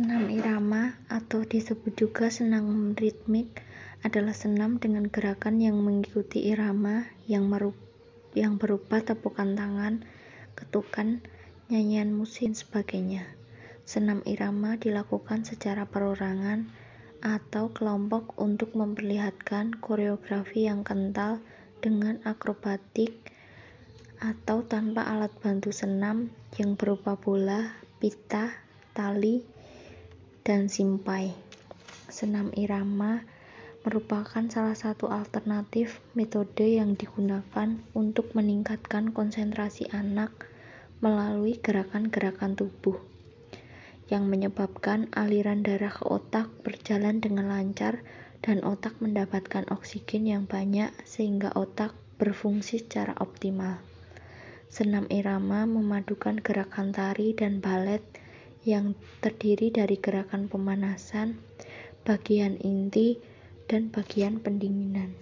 Senam irama atau disebut juga senam ritmik adalah senam dengan gerakan yang mengikuti irama yang, berupa tepukan tangan, ketukan, nyanyian musik, sebagainya. Senam irama dilakukan secara perorangan atau kelompok untuk memperlihatkan koreografi yang kental dengan akrobatik atau tanpa alat bantu senam yang berupa bola, pita, tali, dan simpai. Senam irama merupakan salah satu alternatif metode yang digunakan untuk meningkatkan konsentrasi anak melalui gerakan-gerakan tubuh yang menyebabkan aliran darah ke otak berjalan dengan lancar dan otak mendapatkan oksigen yang banyak sehingga otak berfungsi secara optimal. Senam irama memadukan gerakan tari dan balet yang terdiri dari gerakan pemanasan, bagian inti, dan bagian pendinginan.